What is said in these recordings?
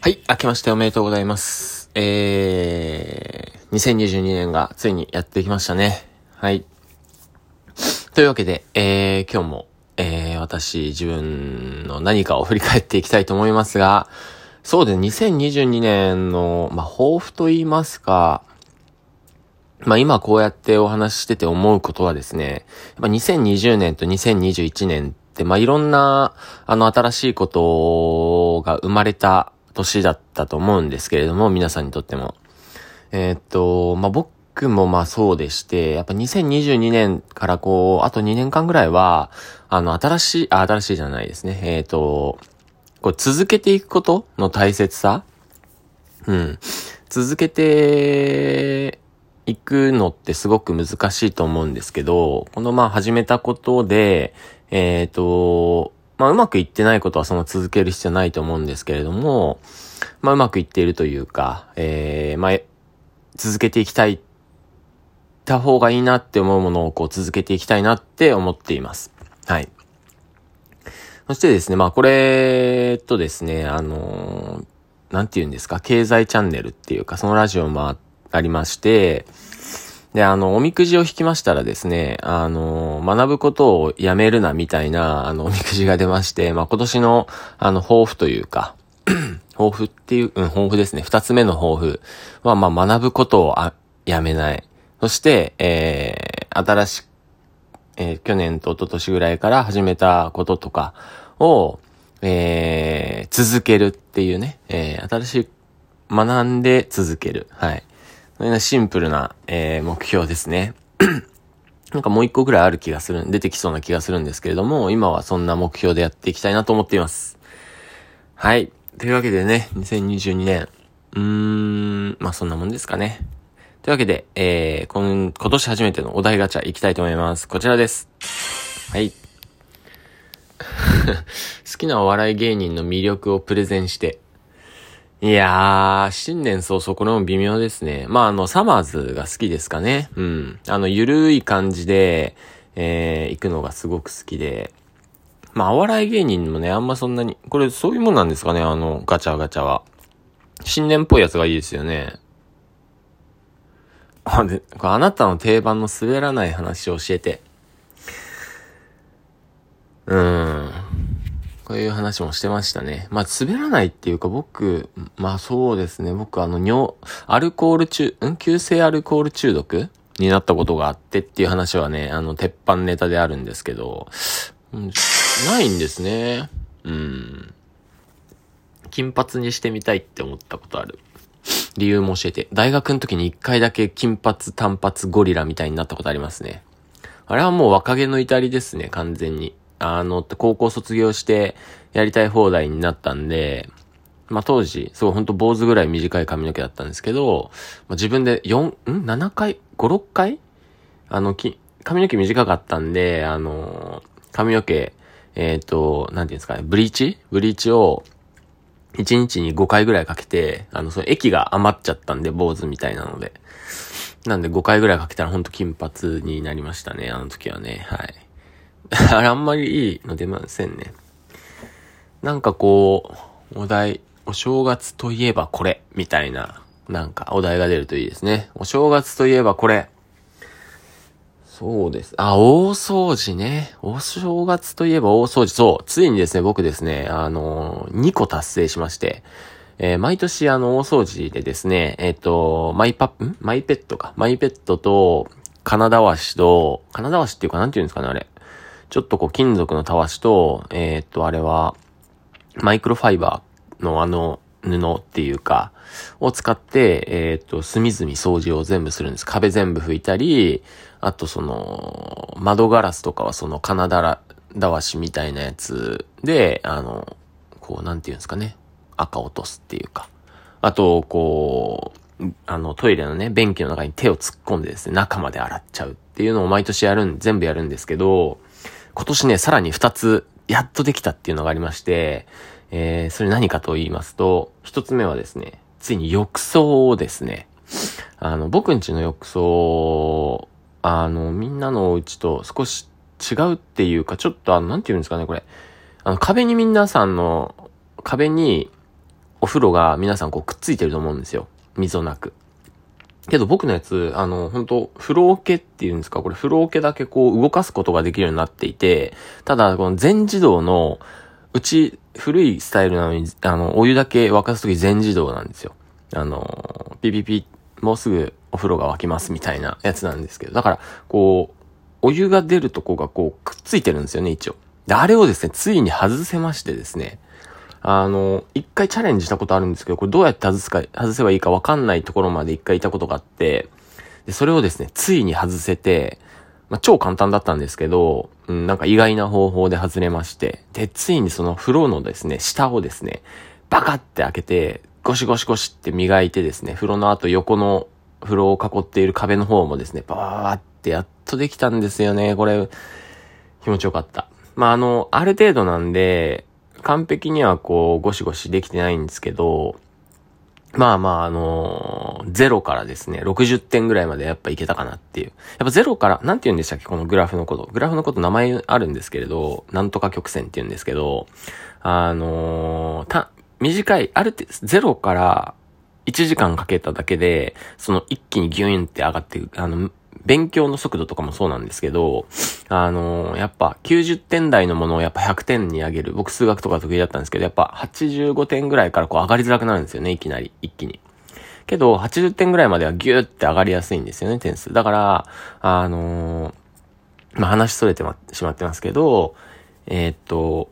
はい、明けましておめでとうございます。えー、2022年がついにやってきましたね。はい。というわけで、えー、今日も、えー、私、自分の何かを振り返っていきたいと思いますが、そうで、2022年の、まあ、抱負と言いますか、まあ、今こうやってお話ししてて思うことはですね、やっぱ2020年と2021年、まあ、いろんな、あの、新しいことが生まれた年だったと思うんですけれども、皆さんにとっても。えー、っと、まあ、僕もまそうでして、やっぱ2022年からこう、あと2年間ぐらいは、あの、新しい、あ、新しいじゃないですね。えー、っと、こう続けていくことの大切さ？うん。続けていくのってすごく難しいと思うんですけど、このまあ始めたことで、えっ、と、まあ、うまくいってないことはその続ける必要ないと思うんですけれども、まあ、うまくいっているというか、えー、まあ、続けていきたい、た方がいいなって思うものをこう続けていきたいなって思っています。はい。そしてですね、まあ、これとですね、あのー、なんて言うんですか、経済チャンネルっていうか、そのラジオもありまして、で、あの、おみくじを引きましたらですね、あの、学ぶことをやめるなみたいな、あの、おみくじが出まして、まあ、今年の、あの、抱負というか、抱負っていう、うん、抱負ですね。二つ目の抱負は、まあ、学ぶことをやめない。そして、えー、新しく、えー、去年と一昨年ぐらいから始めたこととかを、えー、続けるっていうね、えー、新しい、学んで続ける。はい。そういうシンプルな、えー、目標ですね。なんかもう一個ぐらいある気がする、出てきそうな気がするんですけれども、今はそんな目標でやっていきたいなと思っています。はい。というわけでね、2022年、うーん、まあそんなもんですかね。というわけで、えー、今、今年初めてのお題ガチャ行きたいと思います。こちらです。はい。好きなお笑い芸人の魅力をプレゼンして、いやー、新年早々これも微妙ですね。まあ、あの、サマーズが好きですかね。うん。あの、ゆるい感じで、えー、行くのがすごく好きで。まあ、お笑い芸人もね、あんまそんなに、これそういうもんなんですかね、あの、ガチャガチャは。新年っぽいやつがいいですよね。あ、で、あなたの定番の滑らない話を教えて。うーん。こういう話もしてましたね。まあ、滑らないっていうか僕、まあそうですね。僕あの、尿、アルコール中、ん？急性アルコール中毒？になったことがあってっていう話はね、あの、鉄板ネタであるんですけど、うん、ないんですね。うん。金髪にしてみたいって思ったことある。理由も教えて。大学の時に一回だけ金髪単発ゴリラみたいになったことありますね。あれはもう若気の至りですね、完全に。あの、高校卒業してやりたい放題になったんで、まあ、当時、すごいほんと坊主ぐらい短い髪の毛だったんですけど、まあ、自分で4、ん ?7 回 ?5、6回？あの、き、髪の毛短かったんで、あの、髪の毛、えっ、ー、と、なんていうんですかね、ブリーチ？ブリーチを、1日に5回ぐらいかけて、あの、その液が余っちゃったんで、坊主みたいなので。なんで5回ぐらいかけたらほんと金髪になりましたね、あの時はね。はい。あれあんまりいいの出ませんね。なんかこう、お題、お正月といえばこれ、みたいな、なんかお題が出るといいですね。お正月といえばこれ。そうです。あ、大掃除ね。お正月といえば大掃除。そう。ついにですね、僕ですね、あの2個達成しまして。えー、毎年あの、大掃除でですね、えっ、ー、と、マイパッ、ん？マイペットか。マイペットと、金田和紙と、金田和紙っていうかなんて言うんですかね、あれ。ちょっとこう金属のたわしと、えー、っと、あれは、マイクロファイバーのあの布っていうか、を使って、えー、っと、隅々掃除を全部するんです。壁全部拭いたり、あとその、窓ガラスとかはその金だらだわしみたいなやつで、あの、こう、なんていうんですかね。赤落とすっていうか。あと、こう、あの、トイレのね、便器の中に手を突っ込んでですね、中まで洗っちゃうっていうのを毎年やるん、全部やるんですけど、今年ね、さらに2つ、やっとできたっていうのがありまして、えー、それ何かと言いますと、1つ目はですね、ついに浴槽をですね、あの、僕んちの浴槽、あの、みんなのお家と少し違うっていうか、ちょっとあの、なんて言うんですかね、これ。あの、壁に皆さんの、壁にお風呂が皆さんこうくっついてると思うんですよ。溝なく。けど僕のやつ、あの、本当風呂桶っていうんですか、これ風呂桶だけこう動かすことができるようになっていて、ただ、この全自動の、うち、古いスタイルなのに、あの、お湯だけ沸かすとき全自動なんですよ。あの、ピピピ、もうすぐお風呂が沸きますみたいなやつなんですけど、だから、こう、お湯が出るとこがこう、くっついてるんですよね、一応。で、あれをですね、ついに外せましてですね、あの、一回チャレンジしたことあるんですけど、これどうやって外すか、外せばいいかわかんないところまで一回いたことがあって、で、それをですね、ついに外せて、まあ、超簡単だったんですけど、うん、なんか意外な方法で外れまして、で、ついにその風呂のですね、下をですね、バカって開けて、ゴシゴシゴシって磨いてですね、風呂の後横の風呂を囲っている壁の方もですね、バーってやっとできたんですよね。これ、気持ちよかった。まあ、あの、ある程度なんで、完璧にはこう、ゴシゴシできてないんですけど、まあまあ、あのー、0からですね、60点ぐらいまでやっぱいけたかなっていう。やっぱ0から、なんて言うんでしたっけこのグラフのこと。グラフのこと名前あるんですけれど、なんとか曲線って言うんですけど、あのー、た、短い、ある程度、0から1時間かけただけで、その一気にギューンって上がっていく、あの、勉強の速度とかもそうなんですけど、あのー、やっぱ90点台のものをやっぱ100点に上げる。僕数学とか得意だったんですけど、やっぱ85点ぐらいからこう上がりづらくなるんですよね、いきなり、一気に。けど、80点ぐらいまではギューって上がりやすいんですよね、点数。だから、あのー、まあ、話それてま、しまってますけど、えー、っと、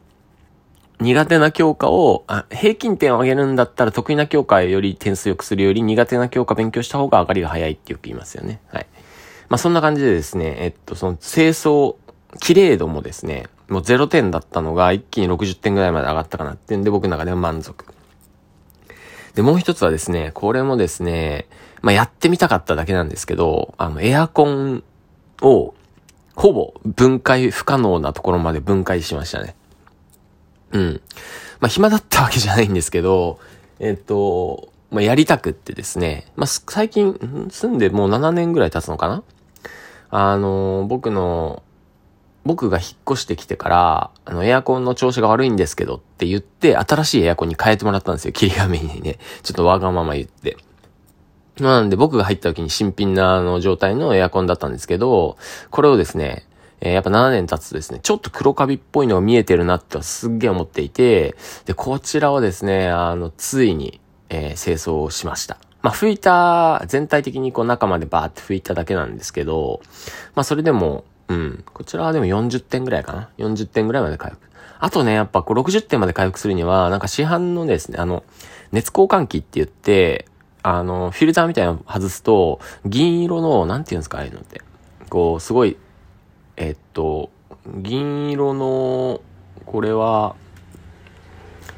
苦手な教科を、あ、平均点を上げるんだったら得意な教科より点数良くするより苦手な教科勉強した方が上がりが早いってよく言いますよね。はい。まあ、そんな感じでですね、えっと、その清掃、綺麗度もですね、もう0点だったのが一気に60点ぐらいまで上がったかなっていうんで僕の中では満足。で、もう一つはですね、これもですね、まあ、やってみたかっただけなんですけど、あの、エアコンを、ほぼ分解不可能なところまで分解しましたね。うん。まあ、暇だったわけじゃないんですけど、えっと、まあ、やりたくってですね、まあ、最近、住んでもう7年ぐらい経つのかなあの、僕の、僕が引っ越してきてから、あの、エアコンの調子が悪いんですけどって言って、新しいエアコンに変えてもらったんですよ。霧紙にね。ちょっとわがまま言って。なんで僕が入った時に新品なあの状態のエアコンだったんですけど、これをですね、えー、やっぱ7年経つとですね、ちょっと黒カビっぽいのが見えてるなってすっげえ思っていて、で、こちらをですね、あの、ついに、えー、清掃をしました。まあ、拭いた、全体的にこう中までバーって拭いただけなんですけど、まあ、それでも、うん、こちらはでも40点ぐらいかな？40点ぐらいまで回復。あとね、やっぱこう60点まで回復するには、なんか市販のですね、あの、熱交換器って言って、あの、フィルターみたいなの外すと、銀色の、なんて言うんですか、ああいうのって。こう、すごい、えっと、銀色の、これは、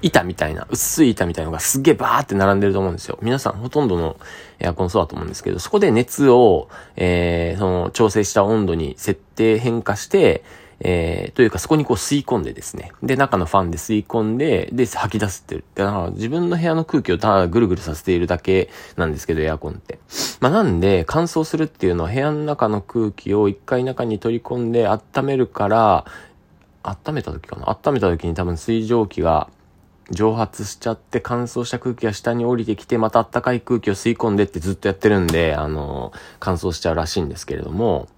板みたいな、薄い板みたいなのがすげえバーって並んでると思うんですよ。皆さんほとんどのエアコンそうだと思うんですけど、そこで熱を、えー、その調整した温度に設定変化して、えー、というかそこにこう吸い込んでですね。で、中のファンで吸い込んで、で、吐き出すってる。だから自分の部屋の空気をただぐるぐるさせているだけなんですけど、エアコンって。まあ、なんで、乾燥するっていうのは部屋の中の空気を一回中に取り込んで温めるから、温めた時かな？温めた時に多分水蒸気が蒸発しちゃって乾燥した空気が下に降りてきて、また暖かい空気を吸い込んでってずっとやってるんで、あの、乾燥しちゃうらしいんですけれども、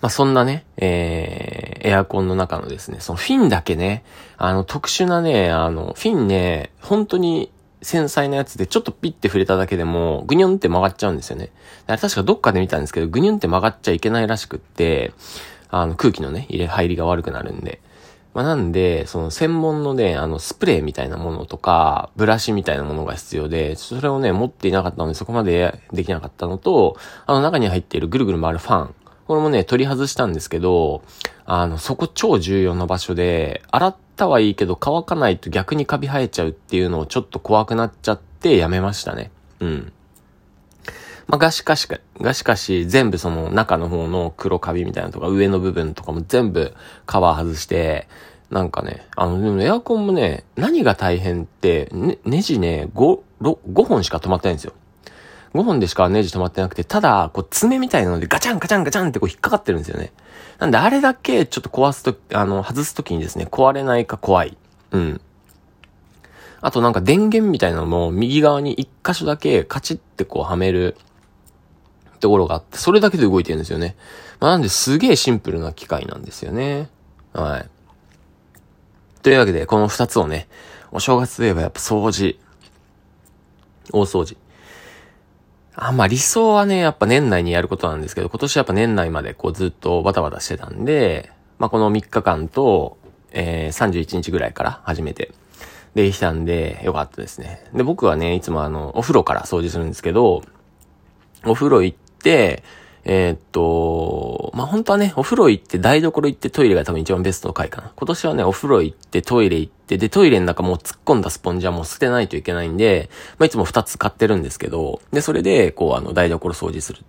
まあ、そんなね、えー、エアコンの中のですね、そのフィンだけね、あの、特殊なね、あの、フィンね、本当に繊細なやつでちょっとピッて触れただけでも、ぐにゅんって曲がっちゃうんですよね。あれ確かどっかで見たんですけど、ぐにゅんって曲がっちゃいけないらしくって、あの、空気のね、入れ、入りが悪くなるんで。まあ、なんで、その専門のね、あの、スプレーみたいなものとか、ブラシみたいなものが必要で、それをね、持っていなかったので、そこまでできなかったのと、あの中に入っているぐるぐる回るファン。これもね、取り外したんですけど、あの、そこ超重要な場所で、洗ったはいいけど乾かないと逆にカビ生えちゃうっていうのをちょっと怖くなっちゃってやめましたね。うん。まあ、がしかしか、がしかし、全部その中の方の黒カビみたいなとか、上の部分とかも全部カバー外して、なんかね、あの、エアコンもね、何が大変って、ね、ネジね、5、5本しか止まってないんですよ。5本でしかネジ止まってなくて、ただ、こう爪みたいなのでガチャンガチャンガチャンってこう引っかかってるんですよね。なんであれだけちょっと壊すと、あの、外すときにですね、壊れないか怖い。うん。あとなんか電源みたいなのも右側に一箇所だけカチッってこうはめるところがあって、それだけで動いてるんですよね。まあ、なんですげえシンプルな機械なんですよね。はい。というわけで、この二つをね、お正月といえばやっぱ掃除。大掃除。あ、まあ理想はね、やっぱ年内にやることなんですけど、今年やっぱ年内までこうずっとバタバタしてたんで、まあこの3日間と、えー、31日ぐらいから始めて、できたんで、よかったですね。で、僕はね、いつもあの、お風呂から掃除するんですけど、お風呂行っ、えー、っと、まあ、本当はね、お風呂行って台所行ってトイレが多分一番ベストの回かな。今年はね、お風呂行ってトイレ行って、で、トイレの中もう突っ込んだスポンジはもう捨てないといけないんで、まあ、いつも二つ買ってるんですけど、で、それで、こう、あの、台所掃除する。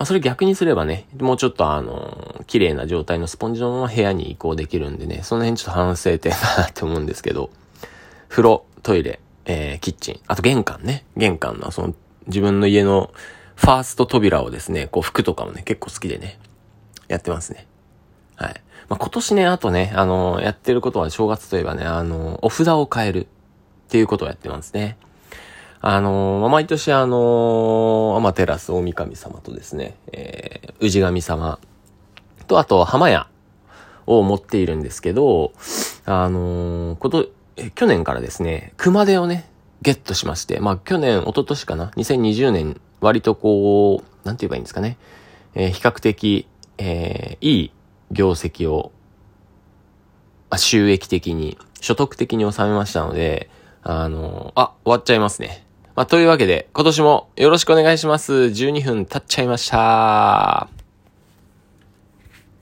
まあ、それ逆にすればね、もうちょっとあの、綺麗な状態のスポンジのまま部屋に移行できるんでね、その辺ちょっと反省点かなって思うんですけど、風呂、トイレ、えー、キッチン、あと玄関ね、玄関のその、自分の家の、ファースト扉をですね、こう服とかもね、結構好きでね、やってますね。はい。まあ、今年ね、あとね、あの、やってることは正月といえばね、あの、お札を変えるっていうことをやってますね。あの、まあ、毎年あの、アマテラス大神様とですね、えー、氏神様と、あと、浜屋を持っているんですけど、あのこと、去年からですね、熊手をね、ゲットしまして、まあ、去年、一昨年かな ?2020 年割とこう、なんて言えばいいんですかね。えー、比較的、えー、いい業績を、あ、収益的に、所得的に収めましたので、あのー、あ、終わっちゃいますね。まあ、というわけで、今年もよろしくお願いします。12分経っちゃいました。